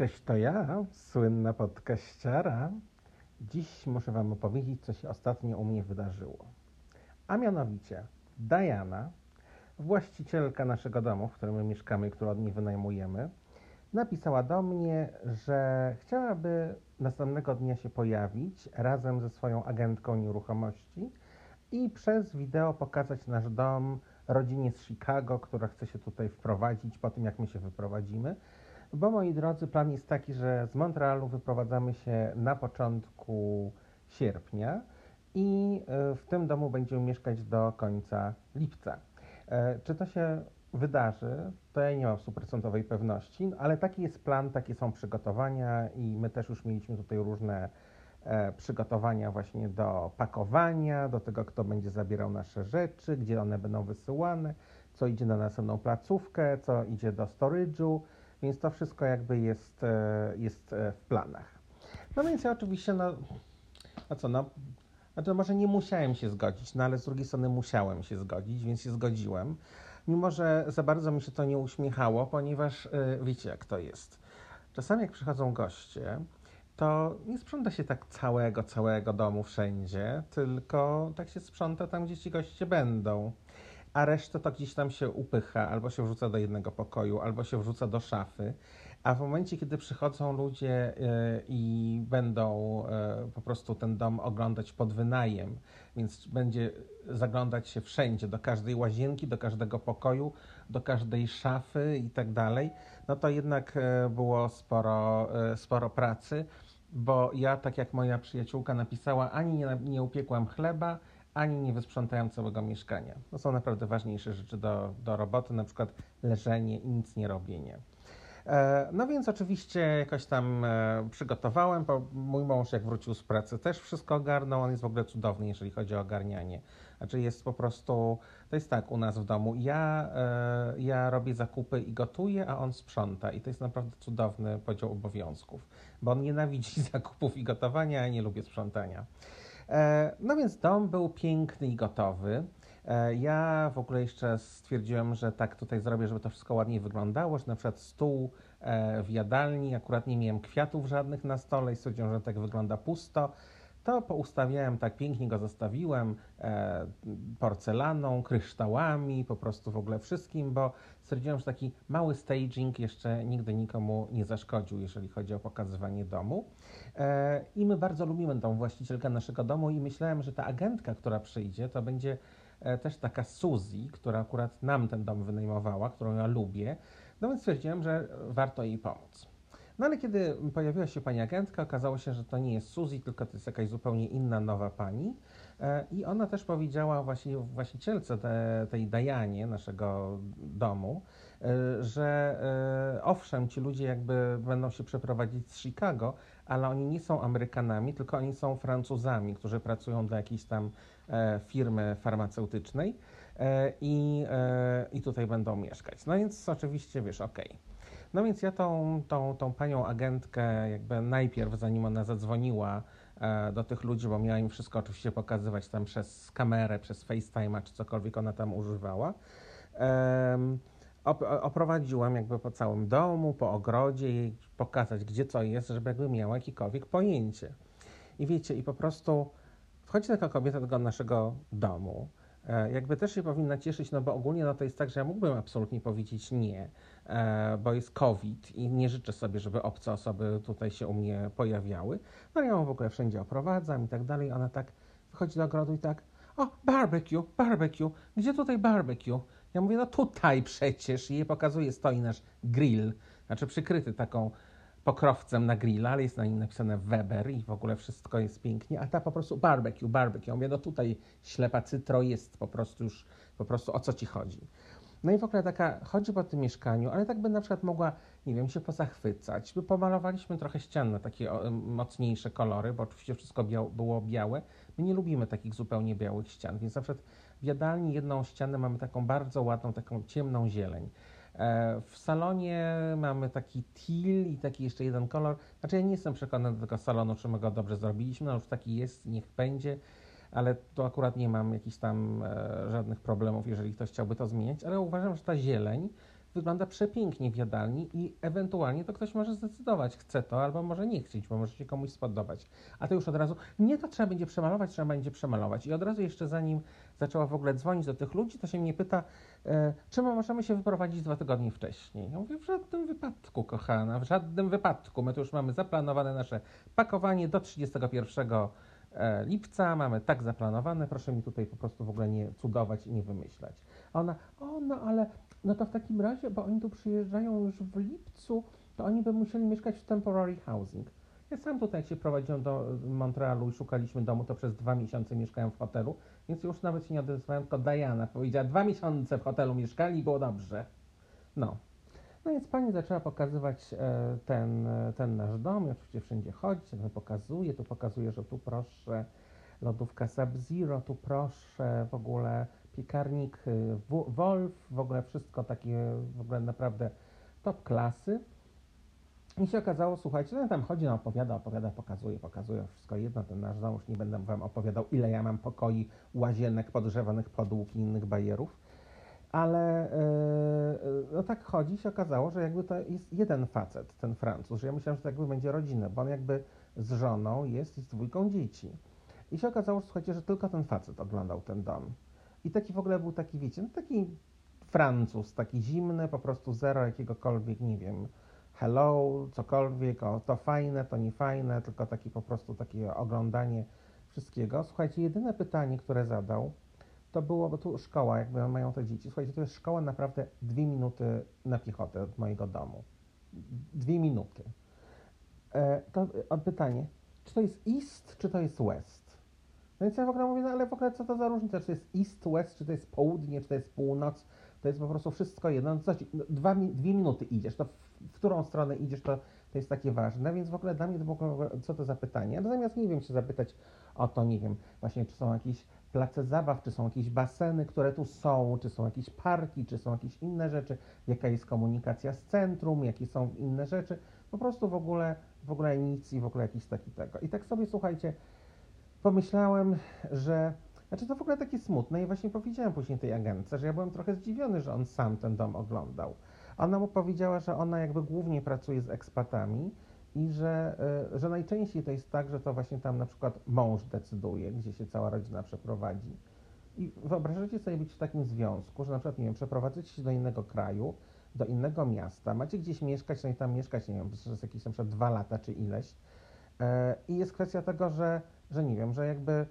cześć, to ja, słynna podkaściara. Dziś muszę Wam opowiedzieć, co się ostatnio u mnie wydarzyło. A mianowicie, Diana, właścicielka naszego domu, w którym my mieszkamy, który od niej wynajmujemy, napisała do mnie, że chciałaby następnego dnia się pojawić razem ze swoją agentką nieruchomości i przez wideo pokazać nasz dom rodzinie z Chicago, która chce się tutaj wprowadzić po tym, jak my się wyprowadzimy. Bo moi drodzy, plan jest taki, że z Montrealu wyprowadzamy się na początku sierpnia i e, w tym domu będziemy mieszkać do końca lipca. E, czy to się wydarzy, to ja nie mam stuprocentowej pewności, no, ale taki jest plan, takie są przygotowania i my też już mieliśmy tutaj różne e, przygotowania właśnie do pakowania, do tego, kto będzie zabierał nasze rzeczy, gdzie one będą wysyłane, co idzie na następną placówkę, co idzie do storage'u, więc to wszystko jakby jest, e, jest e, w planach. No więc ja oczywiście, no, a co, no, znaczy może nie musiałem się zgodzić, no ale z drugiej strony musiałem się zgodzić, więc się zgodziłem. Mimo, że za bardzo mi się to nie uśmiechało, ponieważ yy, wiecie jak to jest. Czasami jak przychodzą goście, to nie sprząta się tak całego, całego domu wszędzie, tylko tak się sprząta tam, gdzie ci goście będą a resztę to gdzieś tam się upycha, albo się wrzuca do jednego pokoju, albo się wrzuca do szafy. A w momencie, kiedy przychodzą ludzie e, i będą e, po prostu ten dom oglądać pod wynajem, więc będzie zaglądać się wszędzie, do każdej łazienki, do każdego pokoju, do każdej szafy i tak dalej, no to jednak e, było sporo, sporo pracy, bo ja, tak jak moja przyjaciółka napisała, ani nie, nie upiekłam chleba, ani nie wysprzątałem całego mieszkania. To są naprawdę ważniejsze rzeczy do, do roboty, na przykład leżenie i nic nie robienie. E, no więc oczywiście jakoś tam e, przygotowałem, bo mój mąż jak wrócił z pracy też wszystko ogarnął, on jest w ogóle cudowny, jeżeli chodzi o ogarnianie. Znaczy jest po prostu, to jest tak u nas w domu, ja, e, ja robię zakupy i gotuję, a on sprząta i to jest naprawdę cudowny podział obowiązków, bo on nienawidzi zakupów i gotowania, a nie lubię sprzątania. E, no więc dom był piękny i gotowy. E, ja w ogóle jeszcze stwierdziłem, że tak tutaj zrobię, żeby to wszystko ładnie wyglądało, że na przykład stół e, w jadalni, akurat nie miałem kwiatów żadnych na stole i stwierdziłem, że tak wygląda pusto. To poustawiałem, tak pięknie go zostawiłem, e, porcelaną, kryształami, po prostu w ogóle wszystkim, bo stwierdziłem, że taki mały staging jeszcze nigdy nikomu nie zaszkodził, jeżeli chodzi o pokazywanie domu. E, I my bardzo lubimy tą właścicielkę naszego domu i myślałem, że ta agentka, która przyjdzie, to będzie e, też taka Suzy, która akurat nam ten dom wynajmowała, którą ja lubię. No więc stwierdziłem, że warto jej pomóc. No ale kiedy pojawiła się pani agentka, okazało się, że to nie jest Suzy, tylko to jest jakaś zupełnie inna, nowa pani. E, I ona też powiedziała właśnie właścicielce te, tej Dajanie, naszego domu, e, że e, owszem, ci ludzie jakby będą się przeprowadzić z Chicago, ale oni nie są Amerykanami, tylko oni są Francuzami, którzy pracują dla jakiejś tam firmy farmaceutycznej i, i tutaj będą mieszkać. No więc oczywiście, wiesz, okej. Okay. No więc ja tą, tą, tą panią agentkę jakby najpierw, zanim ona zadzwoniła e, do tych ludzi, bo miała im wszystko oczywiście pokazywać tam przez kamerę, przez FaceTime, czy cokolwiek ona tam używała, op oprowadziłam jakby po całym domu, po ogrodzie i pokazać, gdzie co jest, żeby jakby miała jakiekolwiek pojęcie. I wiecie, i po prostu wchodzi taka kobieta do naszego domu, jakby też się powinna cieszyć, no bo ogólnie no to jest tak, że ja mógłbym absolutnie powiedzieć nie, e, bo jest COVID i nie życzę sobie, żeby obce osoby tutaj się u mnie pojawiały. No ja ją w ogóle wszędzie oprowadzam i tak dalej. Ona tak wychodzi do ogrodu i tak, o, barbecue, barbecue, gdzie tutaj barbecue? Ja mówię, no tutaj przecież i jej pokazuje, stoi nasz grill, znaczy przykryty taką pokrowcem na grilla, ale jest na nim napisane Weber i w ogóle wszystko jest pięknie, a ta po prostu barbecue, barbecue. Ja mówię, no tutaj ślepa cytro jest po prostu już, po prostu o co ci chodzi. No i w ogóle taka chodzi po tym mieszkaniu, ale tak by na przykład mogła, nie wiem, się pozachwycać. By pomalowaliśmy trochę ścian na takie mocniejsze kolory, bo oczywiście wszystko było białe. My nie lubimy takich zupełnie białych ścian, więc na przykład w jadalni jedną ścianę mamy taką bardzo ładną, taką ciemną zieleń. E, w salonie mamy taki teal i taki jeszcze jeden kolor. Znaczy ja nie jestem przekonany do tego salonu, czy my go dobrze zrobiliśmy, no już taki jest, niech będzie, ale tu akurat nie mam jakichś tam e, żadnych problemów, jeżeli ktoś chciałby to zmienić, ale uważam, że ta zieleń wygląda przepięknie w jadalni i ewentualnie to ktoś może zdecydować, chce to albo może nie chcieć, bo może się komuś spodobać. A to już od razu, nie, to trzeba będzie przemalować, trzeba będzie przemalować. I od razu jeszcze zanim zaczęła w ogóle dzwonić do tych ludzi, to się mnie pyta, e, czy my możemy się wyprowadzić dwa tygodnie wcześniej. Ja mówię, w żadnym wypadku, kochana, w żadnym wypadku. My tu już mamy zaplanowane nasze pakowanie do 31 e, lipca, mamy tak zaplanowane, proszę mi tutaj po prostu w ogóle nie cudować i nie wymyślać. A ona, o no ale no to w takim razie, bo oni tu przyjeżdżają już w lipcu, to oni by musieli mieszkać w temporary housing. Ja sam tutaj, jak się prowadziłem do Montrealu i szukaliśmy domu, to przez dwa miesiące mieszkałem w hotelu, więc już nawet się nie odezwałem, tylko Diana powiedziała, dwa miesiące w hotelu mieszkali i było dobrze. No. No więc pani zaczęła pokazywać e, ten, e, ten nasz dom i oczywiście wszędzie chodzi, pokazuje, tu pokazuje, że tu proszę lodówka Sub-Zero, tu proszę w ogóle piekarnik y, Wolf, w ogóle wszystko takie w ogóle naprawdę top klasy. I się okazało, słuchajcie, no tam chodzi, no opowiada, opowiada, pokazuje, pokazuje, wszystko jedno, ten nasz dom, już nie będę wam opowiadał, ile ja mam pokoi, łazienek, podgrzewanych podłóg i innych bajerów, ale yy, no tak chodzi, się okazało, że jakby to jest jeden facet, ten Francuz, że ja myślałem, że to jakby będzie rodzina, bo on jakby z żoną jest i z dwójką dzieci. I się okazało, że słuchajcie, że tylko ten facet oglądał ten dom. I taki w ogóle był taki, wiecie, no taki Francuz, taki zimny, po prostu zero jakiegokolwiek, nie wiem, hello, cokolwiek, o to fajne, to nie fajne, tylko taki po prostu takie oglądanie wszystkiego. Słuchajcie, jedyne pytanie, które zadał, to było, bo tu szkoła, jakby mają te dzieci. Słuchajcie, to jest szkoła naprawdę dwie minuty na piechotę od mojego domu. Dwie minuty. E, to e, pytanie, czy to jest east, czy to jest west? No więc ja w ogóle mówię, no ale w ogóle co to za różnica, czy to jest east, west, czy to jest południe, czy to jest północ, to jest po prostu wszystko jedno. No, coś, no, dwa, dwie minuty idziesz, to w, w, którą stronę idziesz, to, to jest takie ważne, więc w ogóle dla mnie to w ogóle, co to za pytanie? Natomiast nie wiem, czy zapytać o to, nie wiem, właśnie czy są jakieś place zabaw, czy są jakieś baseny, które tu są, czy są jakieś parki, czy są jakieś inne rzeczy, jaka jest komunikacja z centrum, jakie są inne rzeczy, po prostu w ogóle, w ogóle nic i w ogóle jakiś taki tego. I tak sobie, słuchajcie, pomyślałem, że znaczy to w ogóle takie smutne i właśnie powiedziałem później tej agentce, że ja byłem trochę zdziwiony, że on sam ten dom oglądał. Ona mu powiedziała, że ona jakby głównie pracuje z ekspatami i że, y, że najczęściej to jest tak, że to właśnie tam na przykład mąż decyduje, gdzie się cała rodzina przeprowadzi. I wyobrażacie sobie być w takim związku, że na przykład, nie wiem, przeprowadzacie się do innego kraju, do innego miasta, macie gdzieś mieszkać, no i tam mieszkać, nie wiem, przez jakieś na przykład dwa lata czy ileś. E, I jest kwestia tego, że że nie wiem, że jakby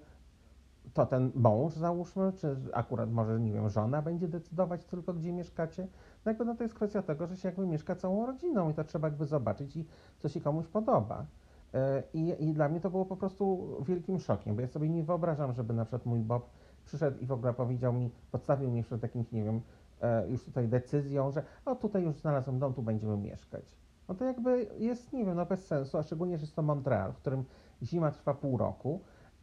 to ten mąż załóżmy, czy akurat może, nie wiem, żona będzie decydować tylko, gdzie mieszkacie. No jakby no to jest kwestia tego, że się jakby mieszka całą rodziną i to trzeba jakby zobaczyć i co się komuś podoba. E, I, I dla mnie to było po prostu wielkim szokiem, bo ja sobie nie wyobrażam, żeby na przykład mój Bob przyszedł i w ogóle powiedział mi, podstawił mnie przed jakimś, nie wiem, e, już tutaj decyzją, że o tutaj już znalazłem dom, tu będziemy mieszkać. No to jakby jest, nie wiem, no bez sensu, a szczególnie, że jest to Montreal, w którym zima trwa pół roku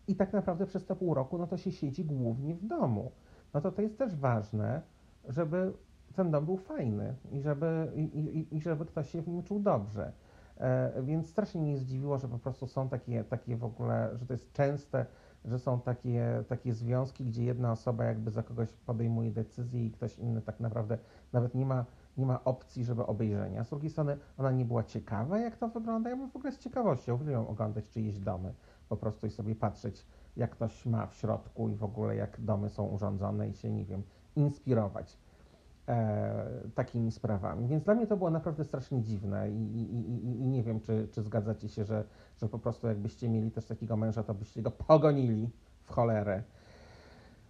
i tak naprawdę przez te pół roku, no to się siedzi głównie w domu. No to to jest też ważne, żeby ten dom był fajny i żeby, i, i, i żeby ktoś się w nim czuł dobrze. E, więc strasznie mnie zdziwiło, że po prostu są takie, takie w ogóle, że to jest częste, że są takie, takie związki, gdzie jedna osoba jakby za kogoś podejmuje decyzję i ktoś inny tak naprawdę nawet nie ma nie ma opcji, żeby obejrzenia. Z drugiej strony ona nie była ciekawa, jak to wygląda. Ja bym w ogóle z ciekawością uwielbiam oglądać czyjeś domy, po prostu i sobie patrzeć, jak ktoś ma w środku i w ogóle jak domy są urządzone i się, nie wiem, inspirować e, takimi sprawami. Więc dla mnie to było naprawdę strasznie dziwne i, i, i, i nie wiem, czy, czy zgadzacie się, że, że po prostu jakbyście mieli też takiego męża, to byście go pogonili w cholerę.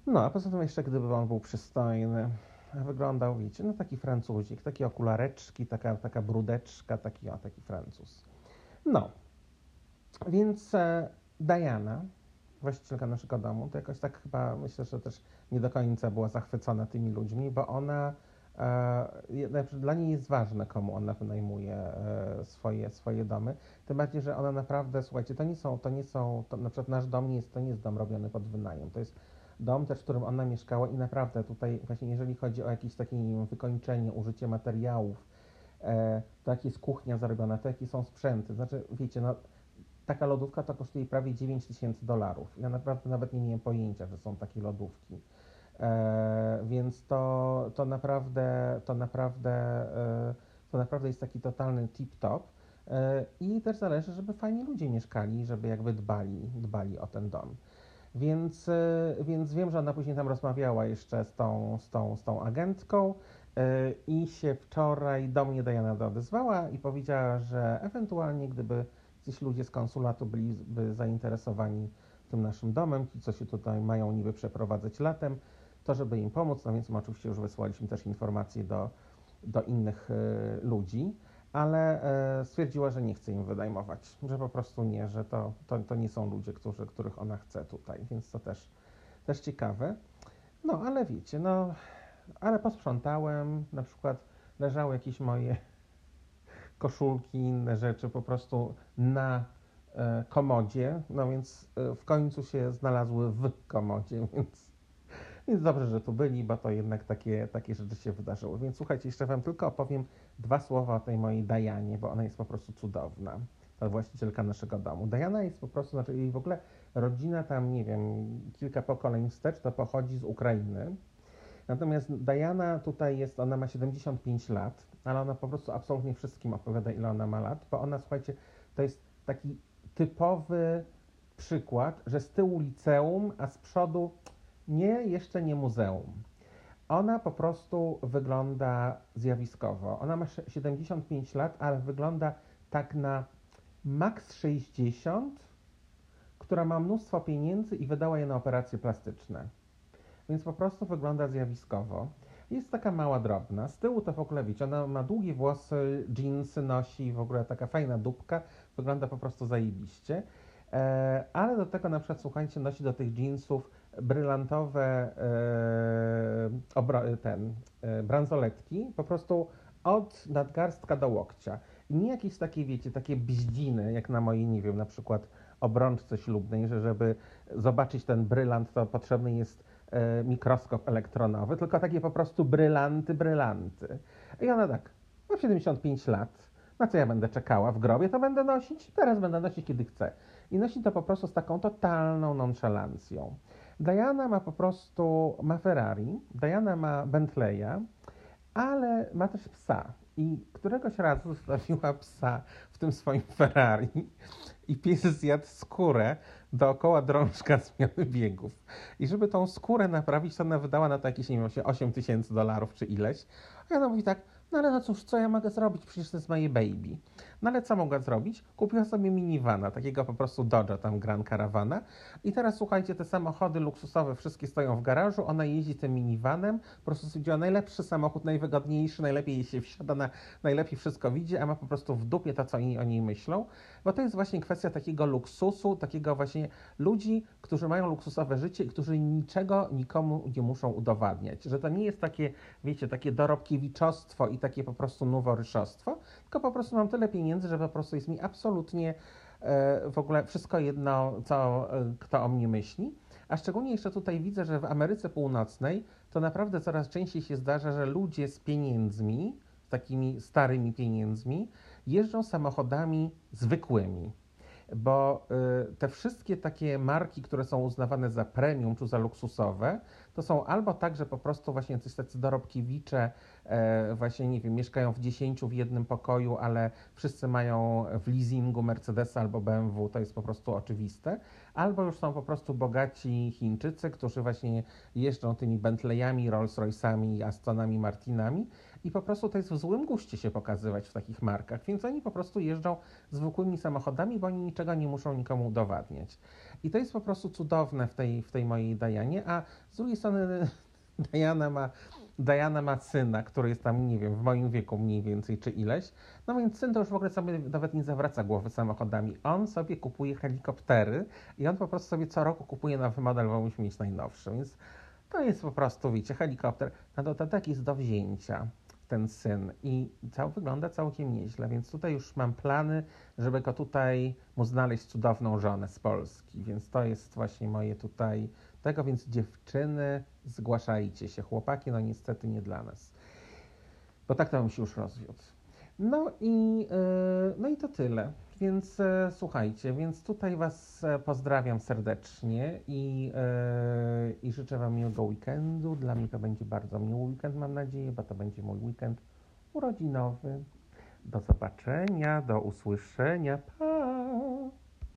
No, a poza tym jeszcze, gdyby on był przystojny, wyglądał, wiecie, no taki Francuzik, takie okulareczki, taka, taka brudeczka, taki, o, taki Francuz. No, więc e, Diana, właścicielka naszego domu, to jakoś tak chyba myślę, że też nie do końca była zachwycona tymi ludźmi, bo ona, e, dla niej jest ważne, komu ona wynajmuje e, swoje, swoje domy, tym bardziej, że ona naprawdę, słuchajcie, to nie są, to nie są, to, na przykład nasz dom nie jest, to nie jest dom robiony pod wynajem, to jest dom też, w którym ona mieszkała i naprawdę tutaj właśnie jeżeli chodzi o jakieś takie wiem, wykończenie, użycie materiałów, e, to jak jest kuchnia zarobiona, to jakie są sprzęty, znaczy wiecie, no taka lodówka to kosztuje prawie 9 tysięcy dolarów. Ja naprawdę nawet nie miałem pojęcia, że są takie lodówki. E, więc to, to naprawdę, to naprawdę, e, to naprawdę jest taki totalny tip-top. E, I też zależy, żeby fajni ludzie mieszkali, żeby jakby dbali, dbali o ten dom. Więc, e, więc wiem, że ona później tam rozmawiała jeszcze z tą, z tą, z tą agentką e, i się wczoraj do mnie Diana odezwała i powiedziała, że ewentualnie gdyby gdzieś ludzie z konsulatu byliby zainteresowani tym naszym domem, ci co się tutaj mają niby przeprowadzać latem, to żeby im pomóc, no więc my oczywiście już wysłaliśmy też informacje do, do innych y, ludzi, ale y, stwierdziła, że nie chce im wynajmować, że po prostu nie, że to, to, to nie są ludzie, którzy, których ona chce tutaj, więc to też, też ciekawe. No, ale wiecie, no, ale posprzątałem, na przykład leżały jakieś moje koszulki, inne rzeczy po prostu na e, komodzie, no więc e, w końcu się znalazły w komodzie, więc, więc dobrze, że tu byli, bo to jednak takie, takie rzeczy się wydarzyły. Więc słuchajcie, jeszcze Wam tylko opowiem dwa słowa o tej mojej Dajanie, bo ona jest po prostu cudowna. Ta właścicielka naszego domu. Diana jest po prostu, znaczy jej w ogóle rodzina tam, nie wiem, kilka pokoleń wstecz, to pochodzi z Ukrainy. Natomiast Diana tutaj jest, ona ma 75 lat, ale ona po prostu absolutnie wszystkim opowiada, ile ona ma lat, bo ona, słuchajcie, to jest taki typowy przykład, że z tyłu liceum, a z przodu nie, jeszcze nie muzeum. Ona po prostu wygląda zjawiskowo. Ona ma 75 lat, ale wygląda tak na maks 60, która ma mnóstwo pieniędzy i wydała je na operacje plastyczne. Więc po prostu wygląda zjawiskowo. Jest taka mała, drobna. Z tyłu to w ogóle ona ma długie włosy, jeansy nosi, w ogóle taka fajna dupka. Wygląda po prostu zajebiście. E, ale do tego na przykład, słuchajcie, nosi do tych jeansów brylantowe e, ten, e, bransoletki, po prostu od nadgarstka do łokcia. Nie jakieś takie, wiecie, takie bździny, jak na mojej, nie wiem, na przykład obrączce ślubnej, że żeby zobaczyć ten brylant, to potrzebny jest E, mikroskop elektronowy, tylko takie po prostu brylanty, brylanty. I ona tak, mam 75 lat, na co ja będę czekała w grobie, to będę nosić, teraz będę nosić kiedy chcę. I nosi to po prostu z taką totalną nonszalancją. Diana ma po prostu, ma Ferrari, Diana ma Bentleya, ale ma też psa. I któregoś razu zostawiła psa w tym swoim Ferrari i pies zjadł skórę dookoła drążka zmiany biegów. I żeby tą skórę naprawić, to ona wydała na to jakieś, nie wiem, 8 tysięcy dolarów czy ileś. A ona mówi tak, no ale no cóż, co ja mogę zrobić? Przecież to jest moje baby. No ale co mogła zrobić? Kupiła sobie minivana, takiego po prostu Dodge'a, tam Grand Caravana. I teraz słuchajcie, te samochody luksusowe wszystkie stoją w garażu, ona jeździ tym minivanem, po prostu stwierdziła najlepszy samochód, najwygodniejszy, najlepiej jej się wsiada, na, najlepiej wszystko widzi, a ma po prostu w dupie to, co oni o niej myślą. Bo to jest właśnie kwestia takiego luksusu, takiego właśnie ludzi, którzy mają luksusowe życie i którzy niczego nikomu nie muszą udowadniać. Że to nie jest takie, wiecie, takie dorobkiewiczostwo i takie po prostu noworyszostwo, tylko po prostu mam tyle pieniędzy, że po prostu jest mi absolutnie e, w ogóle wszystko jedno, co e, kto o mnie myśli. A szczególnie jeszcze tutaj widzę, że w Ameryce Północnej to naprawdę coraz częściej się zdarza, że ludzie z pieniędzmi, z takimi starymi pieniędzmi, jeżdżą samochodami zwykłymi bo y, te wszystkie takie marki, które są uznawane za premium czy za luksusowe, to są albo tak, że po prostu właśnie coś tacy dorobkiewicze, e, właśnie nie wiem, mieszkają w dziesięciu w jednym pokoju, ale wszyscy mają w leasingu Mercedesa albo BMW, to jest po prostu oczywiste, albo już są po prostu bogaci Chińczycy, którzy właśnie jeżdżą tymi Bentleyami, Rolls-Royce'ami, Astonami, Martinami i po prostu to jest w złym guście się pokazywać w takich markach, więc oni po prostu jeżdżą zwykłymi samochodami, bo oni niczego nie muszą nikomu udowadniać. I to jest po prostu cudowne w tej, w tej mojej Dajanie, a z drugiej strony Diana ma, Diana ma syna, który jest tam, nie wiem, w moim wieku mniej więcej, czy ileś. No więc syn to już w ogóle sobie nawet nie zawraca głowy samochodami. On sobie kupuje helikoptery i on po prostu sobie co roku kupuje nowy model, bo musi mieć najnowszy. Więc to jest po prostu, wiecie, helikopter. Na dodatek jest do wzięcia ten syn i cał, wygląda całkiem nieźle, więc tutaj już mam plany, żeby go tutaj mu znaleźć cudowną żonę z Polski, więc to jest właśnie moje tutaj tego, więc dziewczyny zgłaszajcie się, chłopaki no niestety nie dla nas, bo tak to bym się już rozwiódł. No i, yy, no i to tyle. Więc e, słuchajcie, więc tutaj Was e, pozdrawiam serdecznie i, e, i życzę Wam miłego weekendu. Dla mnie to będzie bardzo miły weekend, mam nadzieję, bo to będzie mój weekend urodzinowy. Do zobaczenia, do usłyszenia. Pa!